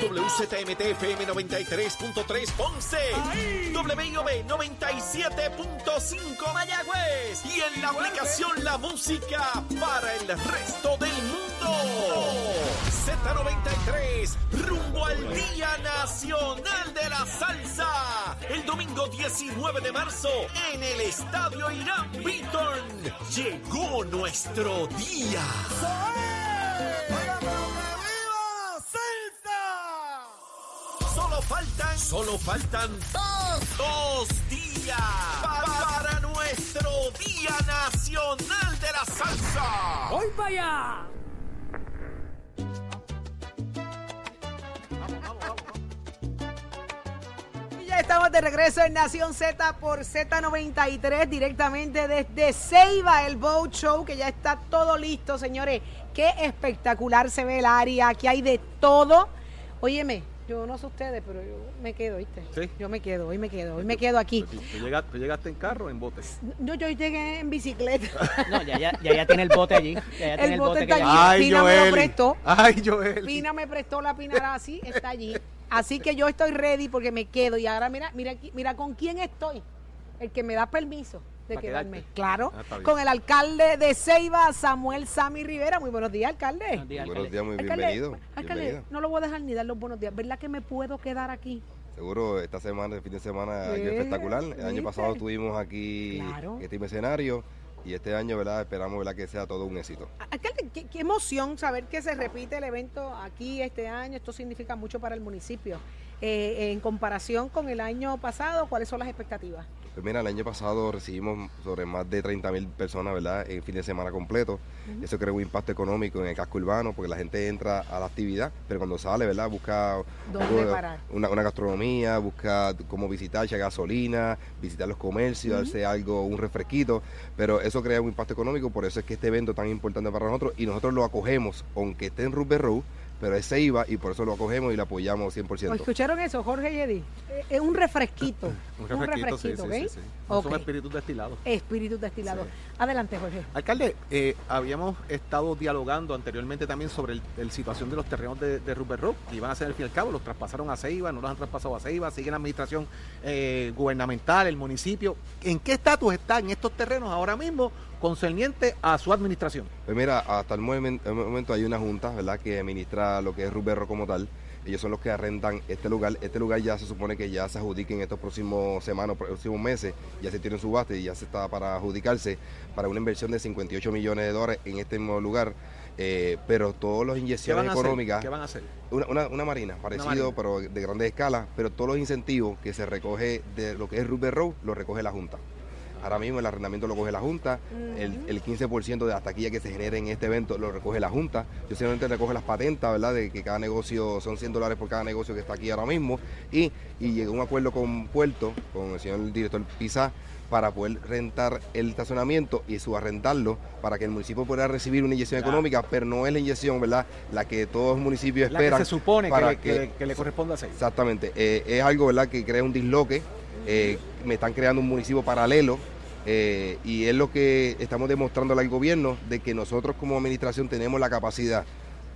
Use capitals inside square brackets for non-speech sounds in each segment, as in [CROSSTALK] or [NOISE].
WZMTFM 93.3 Ponce. WIOB 97.5 Mayagüez. Y en la aplicación La Música para el resto del mundo. Z93, rumbo al Día Nacional de la Salsa. El domingo 19 de marzo en el Estadio Irán Beaton. Llegó nuestro día. Solo faltan dos, dos días pa- para nuestro Día Nacional de la Salsa. ¡Voy para allá! Y ya estamos de regreso en Nación Z por Z93, directamente desde Ceiba, el Boat Show, que ya está todo listo, señores. Qué espectacular se ve el área, aquí hay de todo. Óyeme, yo no sé ustedes, pero yo me quedo, ¿viste? Sí. Yo me quedo, hoy me quedo, hoy me quedo aquí. ¿Tú, tú llega- tú llegaste en carro o en bote? No, yo llegué en bicicleta. [LAUGHS] No, ya, ya, ya, ya tiene el bote allí. Ya, ya tiene el bote bote, está que allí. ya- Ay, Pina me lo prestó. Ay, Joel. Pina me prestó la Pinarasi, está allí. Así que yo estoy ready porque me quedo. Y ahora mira, mira, aquí- mira con quién estoy. El que me da permiso de ¿Pa quedarme. quedarte? Claro. Ah, con el alcalde de Ceiba, Samuel Sami Rivera. Muy buenos días, alcalde. Buenos días, Buenos alcalde. días, muy Alcalde, bienvenido. alcalde, bienvenido. no lo voy a dejar ni dar los buenos días. ¿Verdad que me puedo quedar aquí? Seguro esta semana, el fin de semana, Sí, aquí espectacular. El año pasado estuvimos aquí Claro. este escenario y este año, ¿verdad? Esperamos, ¿verdad? Que sea todo un éxito. Alcalde, qué, qué emoción saber que se repite el evento aquí este año. Esto significa mucho para el municipio. Eh, en comparación con el año pasado, ¿cuáles son las expectativas? Pues mira, el año pasado recibimos sobre más de 30 mil personas, ¿verdad? En fin de semana completo. Eso creó un impacto económico en el casco urbano porque la gente entra a la actividad, pero cuando sale, ¿verdad? Busca. Una, una gastronomía, busca cómo visitar, echar gasolina, visitar los comercios, darse algo, un refresquito, pero eso crea un impacto económico, por eso es que este evento es tan importante para nosotros y nosotros lo acogemos, aunque esté en Rubber Road, pero es Ceiba y por eso lo acogemos y lo apoyamos 100%. ¿Escucharon eso, Jorge y Eddie? Eh, Es un refresquito. Un refresquito, sí, sí, ¿ok? sí, sí. Ok. Son espíritus destilados. Espíritu destilado. Sí. Adelante, Jorge. Alcalde, eh, habíamos estado dialogando anteriormente también sobre el- el situación de los terrenos de, de Rupert Rock, que iban a ser al fin y al cabo, los traspasaron a Ceiba, no los han traspasado a Ceiba, sigue la administración eh, gubernamental, el municipio. ¿En qué estatus están estos terrenos ahora mismo concerniente a su administración? Pues mira, hasta el momen- el momento hay una junta, ¿verdad?, que administra lo que es Ruberro como tal. Ellos son los que arrendan este lugar. Este lugar ya se supone que ya se adjudique en estos próximos semanas, próximos meses. Ya se tiene su base y ya se está para adjudicarse para una inversión de 58 millones de dólares en este mismo lugar. Eh, pero todas las ¿Qué inyecciones económicas, ¿Qué van a hacer? una, una, una marina, parecido, marina. pero de grandes escalas, pero todos los incentivos que se recoge de lo que es Rubber Road, lo recoge la Junta. Ahora mismo el arrendamiento lo coge la Junta, el, el 15% de las taquillas que se genere en este evento lo recoge la Junta. Yo simplemente recoge las patentas, ¿verdad? De que cada negocio son 100 dólares por cada negocio que está aquí ahora mismo. Y, y llegó a un acuerdo con Puerto, con el señor director Pizá, para poder rentar el estacionamiento y subarrendarlo para que el municipio pueda recibir una inyección Claro. económica, pero no es la inyección, ¿verdad? La que todos los municipios La que esperan. se supone que, para le- que- que le corresponde a Ceiba. Exactamente. Eh, es algo, ¿verdad?, que crea un disloque. Eh, me están creando un municipio paralelo. eh, y es lo que estamos demostrando al gobierno de que nosotros como administración tenemos la capacidad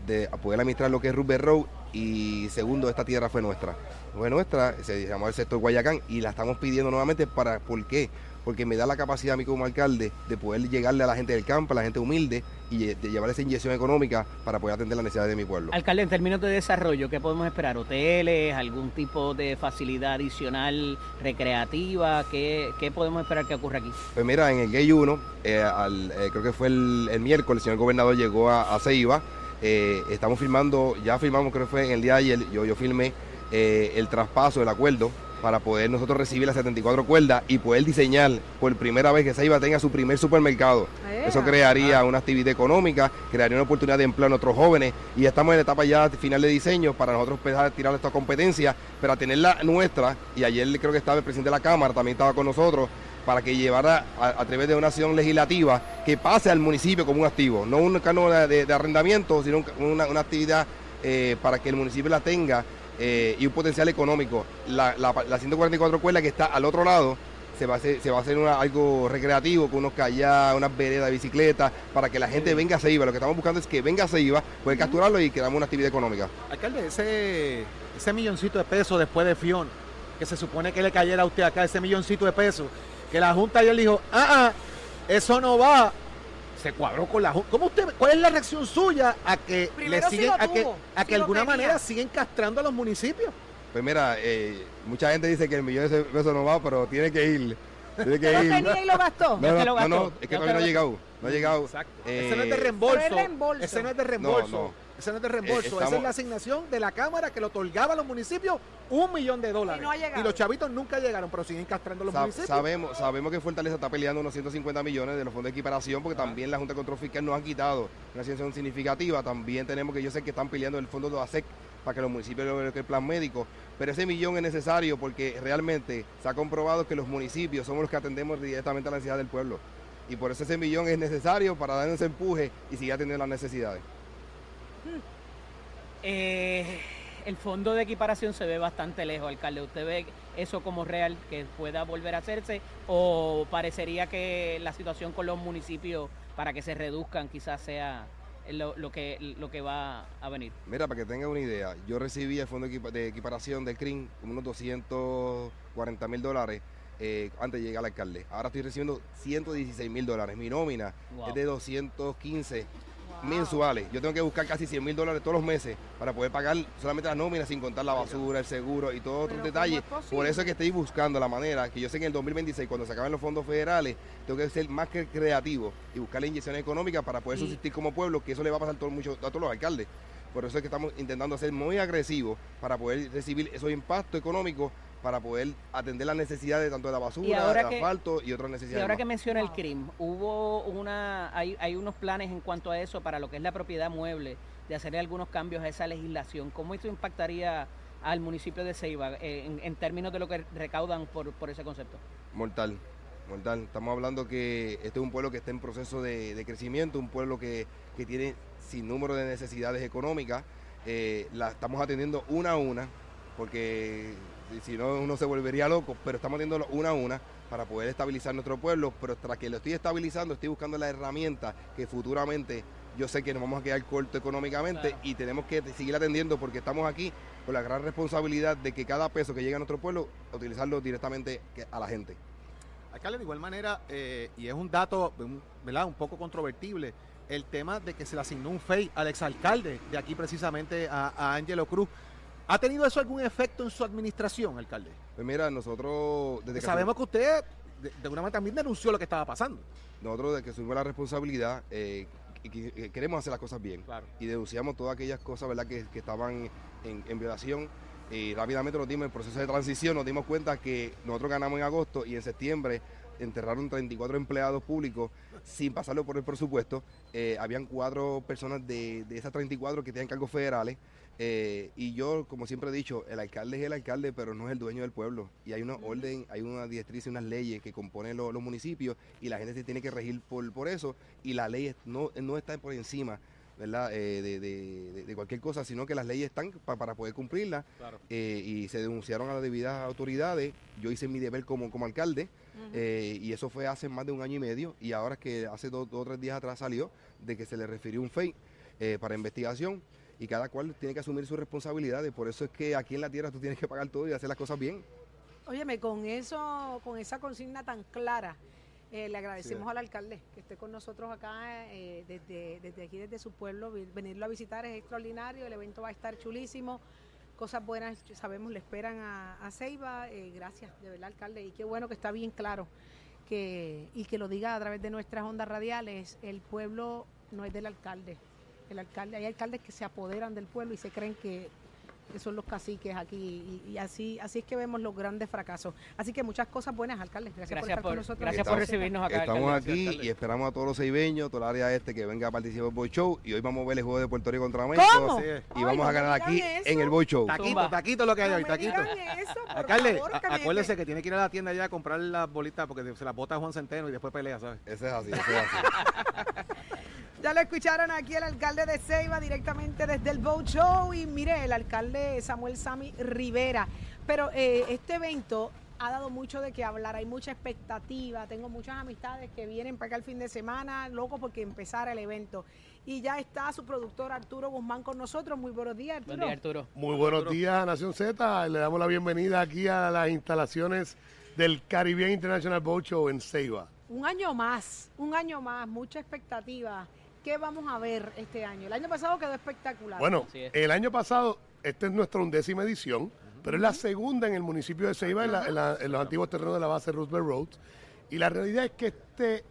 de poder administrar lo que es Rubber Road y segundo, esta tierra fue nuestra. Fue nuestra, se llamó el sector Guayacán y la estamos pidiendo nuevamente para, ¿por qué? Porque me da la capacidad a mí como alcalde de poder llegarle a la gente del campo, a la gente humilde y de llevar esa inyección económica para poder atender las necesidades de mi pueblo. Alcalde, en términos de desarrollo, ¿qué podemos esperar? ¿Hoteles? ¿Algún tipo de facilidad adicional recreativa? ¿Qué, qué podemos esperar que ocurra aquí? Pues mira, en el Gay 1, eh, al- eh, creo que fue el, el miércoles, el señor gobernador llegó a, a Ceiba. eh, estamos firmando, ya firmamos, creo que fue en el día de ayer, yo, yo firmé el traspaso del acuerdo para poder nosotros recibir las 74 cuerdas y poder diseñar por primera vez que Ceiba tenga su primer supermercado. Eso crearía una actividad económica, crearía una oportunidad de empleo a nuestros jóvenes. Y ya estamos en la etapa ya final de diseño para nosotros empezar a tirar esta competencia, pero a tenerla nuestra, y ayer creo que estaba el presidente de la Cámara, también estaba con nosotros, para que llevara a, a través de una acción legislativa que pase al municipio como un activo, no un cano de, de arrendamiento, sino un- una, una actividad eh, para que el municipio la tenga eh, y un potencial económico. La, la, la 144 cuerda que está al otro lado se va a hacer, se va a hacer una- algo recreativo con unos kayak, unas veredas de bicicleta, para que la gente venga a Ceiba. Lo que estamos buscando es que venga a Ceiba, poder capturarlo y creamos una actividad económica. Alcalde, ese, ese milloncito de pesos después de Fion, que se supone que le cayera a usted acá, ese milloncito de pesos, que la Junta ayer dijo, ah, ah, eso no va. Se cuadró con la Junta. ¿Cómo usted, ¿Cuál es la reacción suya a que Primero le sí siguen, a que, a sí que de alguna tenía. manera siguen castrando a los municipios? Pues mira, eh, mucha gente dice que el millón de pesos no va, pero tiene que ir. Tiene que [LAUGHS] ¿Lo ir. tenía y lo gastó? No, no, no, es que todavía no ha llegado. No ha llegado. Exacto. Eh, ese no es de reembolso. es reembolso. Ese no es de reembolso. No, no. Ese no es de reembolso. Eh, Esa estamos- es la asignación de la Cámara que le otorgaba a los municipios un millón de dólares. Y no ha llegado. los chavitos nunca llegaron, pero siguen castrando los Sa- municipios. sabemos, sabemos que Fortaleza está peleando unos 150 millones de los fondos de equiparación Ah. porque también la Junta de Control Fiscal nos han quitado una asignación significativa. También tenemos que yo sé que están peleando el fondo de ASEC para que los municipios logren el plan médico. Pero ese millón es necesario porque realmente se ha comprobado que los municipios somos los que atendemos directamente a la necesidad del pueblo. Y por eso ese millón es necesario para dar ese empuje y seguir atendiendo las necesidades. Eh, el fondo de equiparación se ve bastante lejos, alcalde. ¿Usted ve eso como real que pueda volver a hacerse o parecería que la situación con los municipios para que se reduzcan quizás sea lo, lo que lo que va a venir? Mira, para que tengan una idea, yo recibí el fondo de equipa- de equiparación del CRIM como unos 240 mil dólares eh, antes de llegar al alcalde. Ahora estoy recibiendo 116 mil dólares. Mi nómina Wow. es de 215 Wow. Mensuales. Yo tengo que buscar casi 100 mil dólares todos los meses para poder pagar solamente las nóminas sin contar la basura, el seguro y todos otros detalles. Por eso es que estoy buscando la manera que yo sé que en el 2026, cuando se acaben los fondos federales, tengo que ser más que creativo y buscar inyecciones económicas para poder subsistir como pueblo, que eso le va a pasar todo mucho, a todos los alcaldes. Por eso es que estamos intentando ser muy agresivos para poder recibir esos impactos económicos para poder atender las necesidades tanto de la Y basura, ahora del asfalto y otras Y necesidades. ahora más. que menciona el. CRIM, hubo una, hay, hay unos planes en cuanto a eso para lo que es la propiedad mueble, de hacer algunos cambios a esa legislación. ¿Cómo esto impactaría al municipio de Ceiba eh, en, en términos de lo que recaudan por, por ese concepto? Mortal, mortal. Estamos hablando que este es un pueblo que está en proceso de, de crecimiento, un pueblo que, que tiene sin número de necesidades económicas. Eh, la estamos atendiendo una a una, porque si- si no uno se volvería loco, pero estamos atendiendo una a una para poder estabilizar nuestro pueblo, pero tras que lo estoy estabilizando, estoy buscando la herramienta que futuramente yo sé que nos vamos a quedar corto económicamente Claro. y tenemos que seguir atendiendo porque estamos aquí con la gran responsabilidad de que cada peso que llega a nuestro pueblo, utilizarlo directamente a la gente. Alcalde, de igual manera, eh, y es un dato un- ¿verdad? un poco controvertible, el tema de que se le asignó un FEI al exalcalde de aquí precisamente a, a Ángelo Cruz. ¿Ha tenido eso algún efecto en su administración, alcalde? Pues mira, nosotros desde que Sabemos que usted de, de alguna manera también denunció lo que estaba pasando. nosotros desde que asumimos la responsabilidad eh, y que queremos hacer las cosas bien Claro. y denunciamos todas aquellas cosas verdad que, que estaban en, en violación y rápidamente nos dimos el proceso de transición nos dimos cuenta que nosotros ganamos en agosto y en septiembre enterraron 34 empleados públicos sin pasarlo por el presupuesto Eh, habían cuatro personas de, de esas 34 que tenían cargos federales eh, y yo, como siempre he dicho, el alcalde es el alcalde, pero no es el dueño del pueblo. Y hay una orden, hay una directriz y unas leyes que componen lo- los municipios y la gente se tiene que regir por, por eso. Y la ley no, no está por encima ¿verdad? Eh, de, de- cualquier cosa, sino que las leyes están pa- para poder cumplirlas. Claro. eh, y se denunciaron a las debidas autoridades. Yo hice mi deber como, como alcalde. eh, y eso fue hace más de un año y medio. Y ahora es que hace dos o tres días atrás salió de que se le refirió un eh, para investigación. Y cada cual tiene que asumir sus responsabilidades. Por eso es que aquí en la tierra tú tienes que pagar todo y hacer las cosas bien. Óyeme, con eso, con esa consigna tan clara, eh, le agradecemos Sí. al alcalde que esté con nosotros acá eh, desde, desde aquí, desde su pueblo. Venirlo a visitar es extraordinario, el evento va a estar chulísimo. Cosas buenas, sabemos, le esperan a, a Ceiba. Eh, gracias, de verdad, alcalde. Y qué bueno que está bien claro que, y que lo diga a través de nuestras ondas radiales. El pueblo no es del alcalde. El alcalde, hay alcaldes que se apoderan del pueblo y se creen que que son los caciques aquí y, y así así es que vemos los grandes fracasos. Así que muchas cosas buenas, alcalde. Gracias, por Gracias estar por, con nosotros. gracias Estamos- por recibirnos acá. Estamos alcalde. aquí alcalde. y esperamos a todos los ceibeños, toda el área este que venga a participar del Boy Show. Y hoy vamos a ver el juego de Puerto Rico contra México. Y Ay, vamos no a ganar aquí eso. en el Boy Show. Taquito, taquito lo que hay No hoy, taquito. eso, Alcalde, favor, acuérdese que tiene que ir a la tienda ya a comprar las bolitas porque se las bota Juan Centeno y después pelea, ¿sabes? Ese es así, ese es así. [LAUGHS] Ya lo escucharon aquí el alcalde de Ceiba directamente desde el Boat Show y mire, el alcalde Samuel Sami Rivera. Pero eh, este evento ha dado mucho de qué hablar, hay mucha expectativa, tengo muchas amistades que vienen para acá el fin de semana, loco porque empezara el evento. Y ya está su productor Arturo Guzmán con nosotros. Muy buenos días, Arturo. Buen día, Arturo. Muy buenos días, Nación Z. Le damos la bienvenida aquí a las instalaciones del Caribbean International Boat Show en Ceiba. Un año más, un año más, mucha expectativa. ¿Qué vamos a ver este año? El año pasado quedó espectacular. Bueno, es. el año pasado, esta es nuestra undécima edición, pero es la segunda en el municipio de Ceiba, en, la- en la- en los antiguos terrenos de la base Roosevelt Road. Y la realidad es que este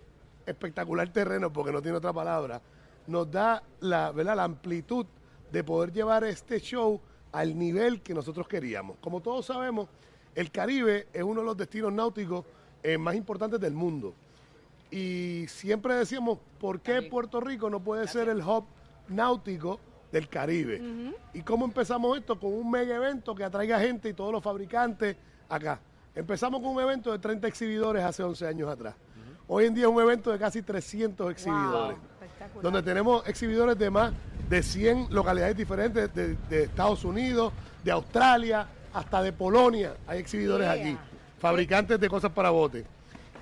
espectacular terreno, porque no tiene otra palabra, nos da la, ¿verdad? la amplitud de poder llevar este show al nivel que nosotros queríamos. Como todos sabemos, el Caribe es uno de los destinos náuticos eh, más importantes del mundo. Y siempre decíamos, ¿por qué Puerto Rico no puede ser el hub náutico del Caribe? ¿Y cómo empezamos esto? Con un mega evento que atraiga gente y todos los fabricantes acá. Empezamos con un evento de 30 exhibidores hace 11 años atrás. Hoy en día es un evento de casi 300 exhibidores. donde tenemos exhibidores de más de 100 localidades diferentes de, de Estados Unidos, de Australia, hasta de Polonia. Hay exhibidores Yeah. aquí, fabricantes de cosas para bote.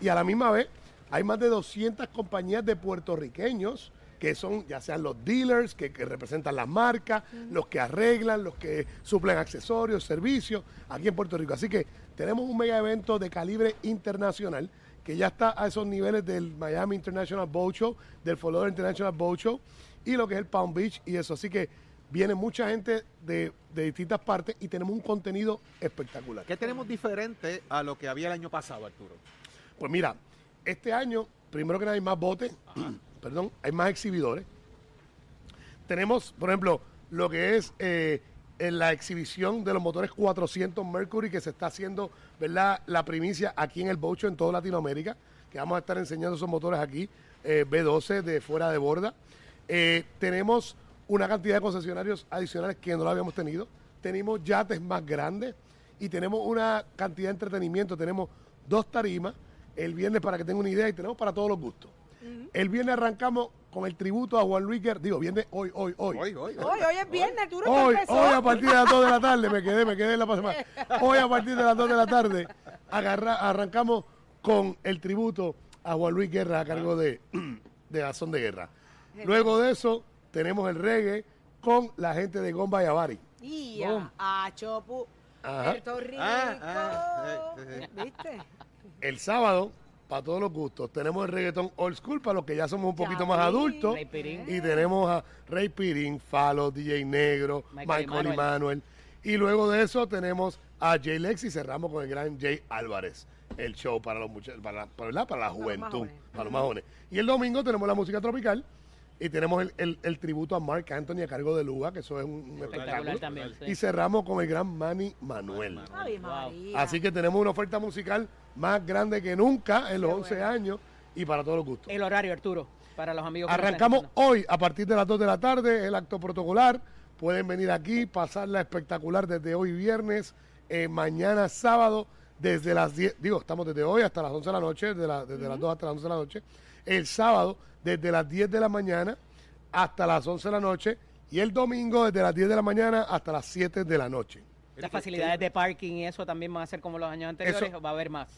Y a la misma vez hay más de 200 compañías de puertorriqueños que son ya sean los dealers que, que representan las marcas, los que arreglan, los que suplen accesorios, servicios aquí en Puerto Rico. Así que tenemos un mega evento de calibre internacional que ya está a esos niveles del Miami International Boat Show, del Lauderdale International Boat Show y lo que es el Palm Beach y eso. Así que viene mucha gente de, de distintas partes y tenemos un contenido espectacular. ¿Qué tenemos diferente a lo que había el año pasado, Arturo? Pues mira, este año, primero que nada, hay más botes, [CLEARS THROAT] perdón, hay más exhibidores. Tenemos, por ejemplo, lo que es eh, la exhibición de los motores 400 Mercury que se está haciendo, ¿verdad? La primicia aquí en el Bocho en toda Latinoamérica, que vamos a estar enseñando esos motores aquí, eh, B12 de fuera de borda. Eh, tenemos una cantidad de concesionarios adicionales que no lo habíamos tenido. Tenemos yates más grandes y tenemos una cantidad de entretenimiento. Tenemos dos tarimas el viernes para que tengan una idea y tenemos para todos los gustos. El viernes arrancamos con el tributo a Juan Luis Guerra. Digo, viernes hoy, hoy, hoy. Hoy, hoy, Hoy, hoy es viernes, Arturo, ya Hoy, empezó. hoy a partir de las 2 de la tarde, me quedé, me quedé en la pasada. Hoy a partir de las 2 de la tarde agarra- arrancamos con el tributo a Juan Luis Guerra a cargo de, [CLEARS THROAT] de Azón de Guerra. Luego de eso tenemos el reggae con la gente de Gomba y Avari. Boom. a Chopu, Ajá. Puerto Rico. Ah, ah, sí, sí, ¿Viste? El sábado, para todos los gustos, tenemos el reggaetón old school para los que ya somos un poquito más adultos. Rey Pirín. Y tenemos a Rey Pirín, Falo, DJ Negro, Michael Michael, Emanuel. Emanuel. Y luego de eso tenemos a Jay Lex y cerramos con el gran Jay Álvarez. El show para los muchachos, para, la- para, ¿verdad? para la juventud, para los más jóvenes. Y el domingo tenemos la música tropical y tenemos el, el- el tributo a Mark Anthony a cargo de Luga, que eso es un, un Espectacular espectáculo. también. sí. Y cerramos con el gran Manny Manuel. Ay, Wow. María. Así que tenemos una oferta musical más grande que nunca en los Qué 11 bueno. años y para todos los gustos. El horario, Arturo, para los amigos. Arrancamos hoy a partir de las 2 de la tarde, el acto protocolar. Pueden venir aquí, pasarla espectacular desde hoy viernes, eh, mañana sábado, desde las 10, digo, estamos desde hoy hasta las 11 de la noche, desde, la- desde las 2 hasta las 11 de la noche. El sábado, desde las 10 de la mañana hasta las 11 de la noche. Y el domingo, desde las 10 de la mañana hasta las 7 de la noche. Las facilidades de parking y eso también van a ser como los años anteriores Eso- o va a haber más.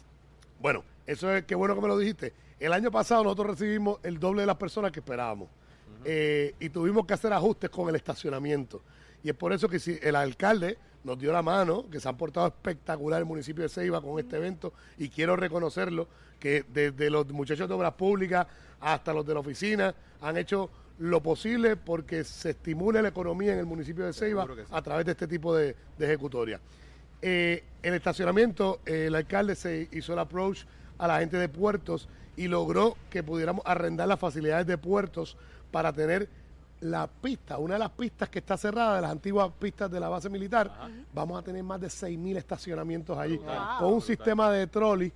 Bueno, eso es qué bueno que me lo dijiste. El año pasado nosotros recibimos el doble de las personas que esperábamos. Eh, y tuvimos que hacer ajustes con el estacionamiento. Y es por eso que si el alcalde nos dio la mano, que se han portado espectacular el municipio de Ceiba con este evento, y quiero reconocerlo, que desde los muchachos de obras públicas hasta los de la oficina han hecho lo posible porque se estimule la economía en el municipio de Ceiba sí. a través de este tipo de, de ejecutoria. Eh, el estacionamiento, eh, el alcalde se hizo el approach a la gente de puertos y logró que pudiéramos arrendar las facilidades de puertos para tener la pista, una de las pistas que está cerrada, de las antiguas pistas de la base militar, vamos a tener más de 6.000 estacionamientos allí, Wow. con un sistema de trolley,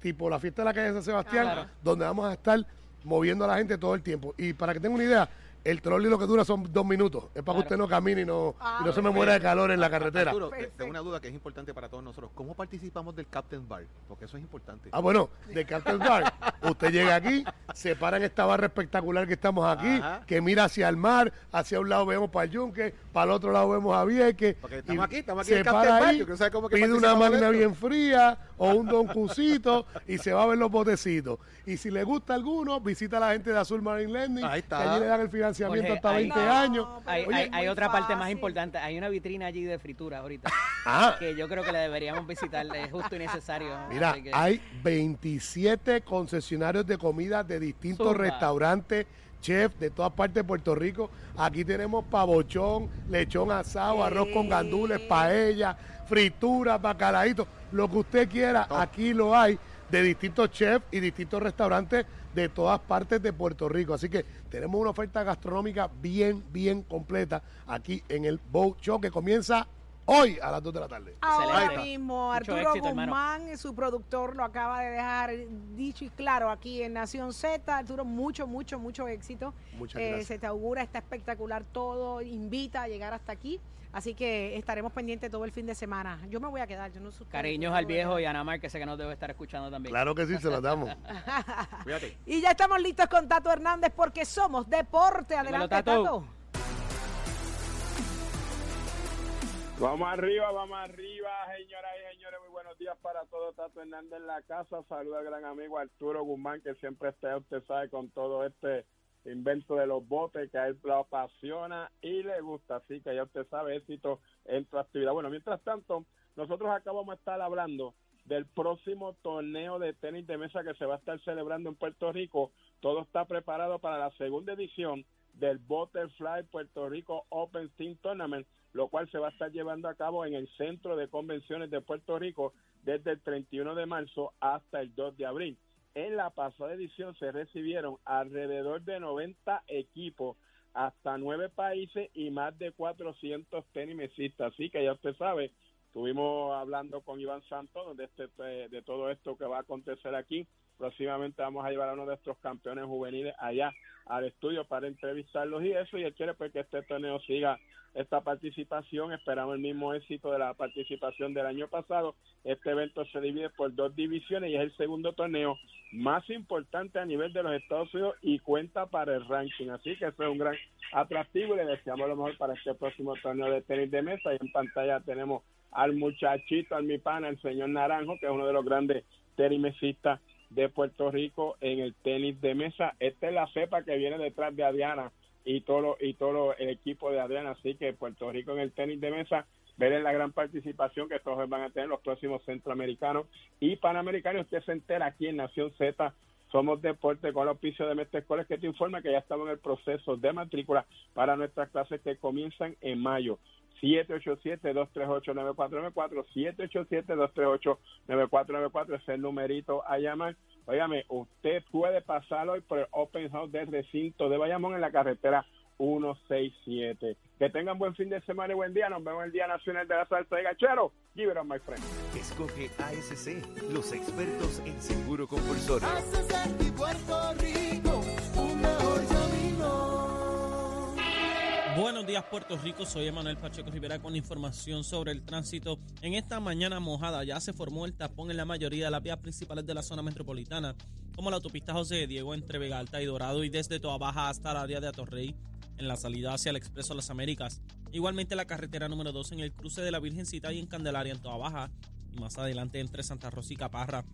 tipo la fiesta de la calle de San Sebastián, Claro. donde vamos a estar moviendo a la gente todo el tiempo. Y para que tengan una idea, el trolley lo que dura son dos minutos. Es para que usted no camine y no, Ah, y no se me muera de calor en la carretera. Arturo, tengo una duda que es importante para todos nosotros. ¿Cómo participamos del Captain Bar? Porque eso es importante. Ah, bueno, de Captain Bar. Usted llega aquí, se para en esta barra espectacular que estamos aquí, Ajá. que mira hacia el mar, hacia un lado vemos para el Yunque, para el otro lado vemos a Vieques. Porque estamos aquí, estamos aquí se en el Captain para Bar, ahí, yo quiero saber cómo que pide una máquina bien fría o un Don Cusito y se va a ver los botecitos. Y si le gusta alguno, visita a la gente de Azul Marine Lending, Ahí que está. allí le dan el financiamiento Jorge, hasta ahí- 20 No, años. Hay, Oye, hay- hay otra parte más importante. Hay una vitrina allí de fritura ahorita. Ah. Que yo creo que la deberíamos visitar. Es justo y necesario. Mira, que- hay 27 concesionarios de comida de distintos Zumba. restaurantes, chef de todas partes de Puerto Rico. Aquí tenemos pavochón, lechón asado, arroz con gandules, paella, fritura, bacalaíto, lo que usted quiera, aquí lo hay de distintos chefs y distintos restaurantes de todas partes de Puerto Rico. Así que tenemos una oferta gastronómica bien, bien completa aquí en el Boat Show que comienza hoy a las 2 de la tarde. Ahora Excelente. mismo, Mucho Arturo éxito, hermano. Guzmán, su productor, lo acaba de dejar dicho y claro aquí en Nación Z. Arturo, mucho, mucho, mucho éxito. Muchas Eh, gracias. se te augura, está espectacular todo, invita a llegar hasta aquí. Así que estaremos pendientes todo el fin de semana. Yo me voy a quedar, yo no sé ustedes, Cariños al viejo y a Namar, que sé que nos debe estar escuchando también. Claro que sí, se las damos. [LAUGHS] Fíjate. Y ya estamos listos con Tato Hernández porque somos deporte. Adelante, Tato. Tato. Vamos arriba, vamos arriba, señoras y señores. Muy buenos días para todos. Tato Hernández en la casa. Saluda al gran amigo Arturo Guzmán, que siempre está, usted sabe, con todo este invento de los botes que a él lo apasiona y le gusta. Así que ya usted sabe, éxito en tu actividad. Bueno, mientras tanto, nosotros acabamos de estar hablando del próximo torneo de tenis de mesa que se va a estar celebrando en Puerto Rico. Todo está preparado para la segunda edición del Butterfly Puerto Rico Open Team Tournament, lo cual se va a estar llevando a cabo en el Centro de Convenciones de Puerto Rico desde el 31 de marzo hasta el 2 de abril. En la pasada edición se recibieron alrededor de 90 equipos, hasta nueve países y más de 400 tenisistas. Así que ya usted sabe, estuvimos hablando con Iván Santos de, este, de todo esto que va a acontecer aquí. Próximamente vamos a llevar a uno de nuestros campeones juveniles allá al estudio para entrevistarlos y eso. Y él quiere pues, que este torneo siga esta participación. Esperamos el mismo éxito de la participación del año pasado. Este evento se divide por dos divisiones y es el segundo torneo más importante a nivel de los Estados Unidos y cuenta para el ranking. Así que eso es un gran atractivo y le deseamos lo mejor para este próximo torneo de tenis de mesa. Y en pantalla tenemos al muchachito, al mi pana, el señor Naranjo, que es uno de los grandes tenisistas de Puerto Rico en el tenis de mesa. Esta es la cepa que viene detrás de Adriana y todo y todo el equipo de Adriana, así que Puerto Rico en el tenis de mesa ver la gran participación que todos van a tener los próximos centroamericanos y panamericanos. Usted se entera aquí en Nación Z. Somos Deporte con el auspicio de Mestre Escoles que te informa que ya estamos en el proceso de matrícula para nuestras clases que comienzan en mayo. 787-238-9494, 787-238-9494 es el numerito a llamar. Óigame, usted puede pasar hoy por el Open House del recinto de Bayamón en la carretera 167. Que tengan buen fin de semana y buen día. Nos vemos el Día Nacional de la Salsa de Gachero. Give it up, my friend. Escoge ASC, los expertos en seguro compulsorio. Buenos días Puerto Rico, soy Emanuel Pacheco Rivera con información sobre el tránsito. En esta mañana mojada ya se formó el tapón en la mayoría de las vías principales de la zona metropolitana, como la autopista José de Diego entre Vega Alta y Dorado y desde Toa Baja hasta el área de Atorrey en la salida hacia el Expreso Las Américas. Igualmente la carretera número 2 en el cruce de la Virgencita y en Candelaria en Toa Baja y más adelante entre Santa Rosa y Caparra.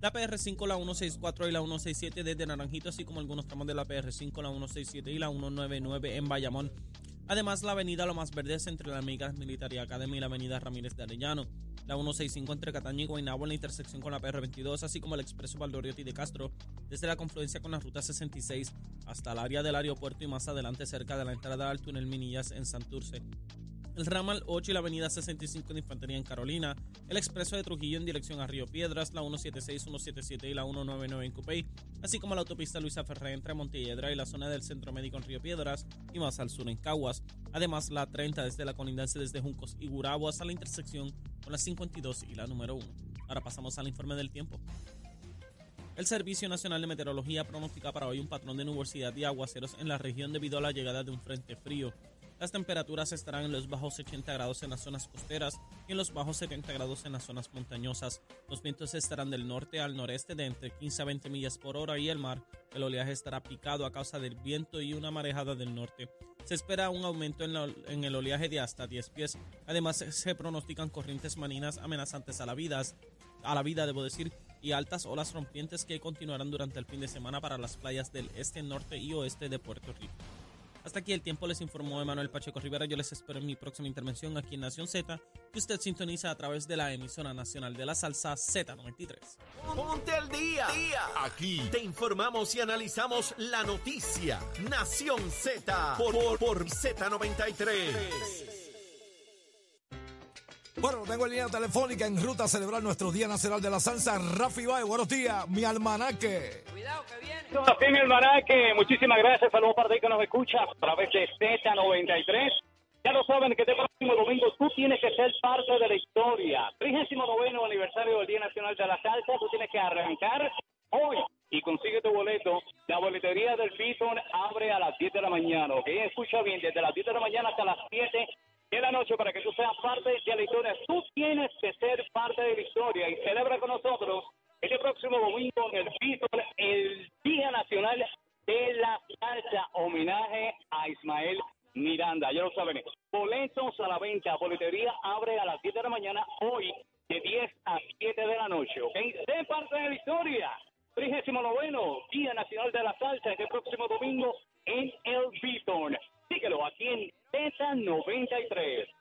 La PR5, la 164 y la 167 desde Naranjito, así como algunos tramos de la PR5, la 167 y la 199 en Bayamón. Además, la avenida Lomas Verdes entre la Amigas Military Academy y la avenida Ramírez de Arellano. La 165 entre Cataño y Guaynabo en la intersección con la PR22, así como el expreso Valdoriotti de Castro, desde la confluencia con la ruta 66 hasta el área del aeropuerto y más adelante cerca de la entrada al túnel Minillas en Santurce. El ramal 8 y la avenida 65 de Infantería en Carolina, el expreso de Trujillo en dirección a Río Piedras, la 176, 177 y la 199 en Cupey, así como la autopista Luisa Ferré entre Montelledra y la zona del Centro Médico en Río Piedras y más al sur en Caguas. Además, la 30 desde la colindancia desde Juncos y Gurabo hasta la intersección con la 52 y la número 1. Ahora pasamos al informe del tiempo. El Servicio Nacional de Meteorología pronostica para hoy un patrón de nubosidad y aguaceros en la región debido a la llegada de un frente frío. Las temperaturas estarán en los bajos 80 grados en las zonas costeras y en los bajos 70 grados en las zonas montañosas. Los vientos estarán del norte al noreste de entre 15 a 20 millas por hora y el mar. El oleaje estará picado a causa del viento y una marejada del norte. Se espera un aumento en, el oleaje de hasta 10 pies. Además, se- se pronostican corrientes marinas amenazantes a la vida, a la vida, debo decir, y altas olas rompientes que continuarán durante el fin de semana para las playas del este, norte y oeste de Puerto Rico. Hasta aquí el tiempo les informó Emanuel Pacheco Rivera. Yo les espero en mi próxima intervención aquí en Nación Z, que usted sintoniza a través de la emisora nacional de la salsa Z93. Ponte al día. Aquí te informamos y analizamos la noticia. Nación Z por, por, por Z93. Bueno, tengo en línea telefónica en ruta a celebrar nuestro Día Nacional de la Salsa. Rafi Baez, buenos días, mi almanaque. Así mi almanaque, muchísimas gracias. Saludos para ti que nos escucha a través de Z93. Ya lo saben que este próximo domingo tú tienes que ser parte de la historia. 39 aniversario del Día Nacional de la Salsa. Tú tienes que arrancar hoy y consigue tu boleto. La boletería del Beaton abre a las 10 de la mañana. ¿Ok? Escucha bien, desde las 10 de la mañana hasta las 7 de la noche para que tú seas parte de la historia. Tú tienes que ser parte de la historia y celebra con nosotros este próximo domingo en el Beaton el Día Nacional de la Salsa. Homenaje a Ismael Miranda. Ya lo saben. Boletos a la venta. Boletería abre a las 10 de la mañana hoy de 10 a 7 de la noche. ¿Ok? Sé parte de la historia. 39 Día Nacional de la Salsa este próximo domingo en el Beaton. Síguelo aquí en Z93.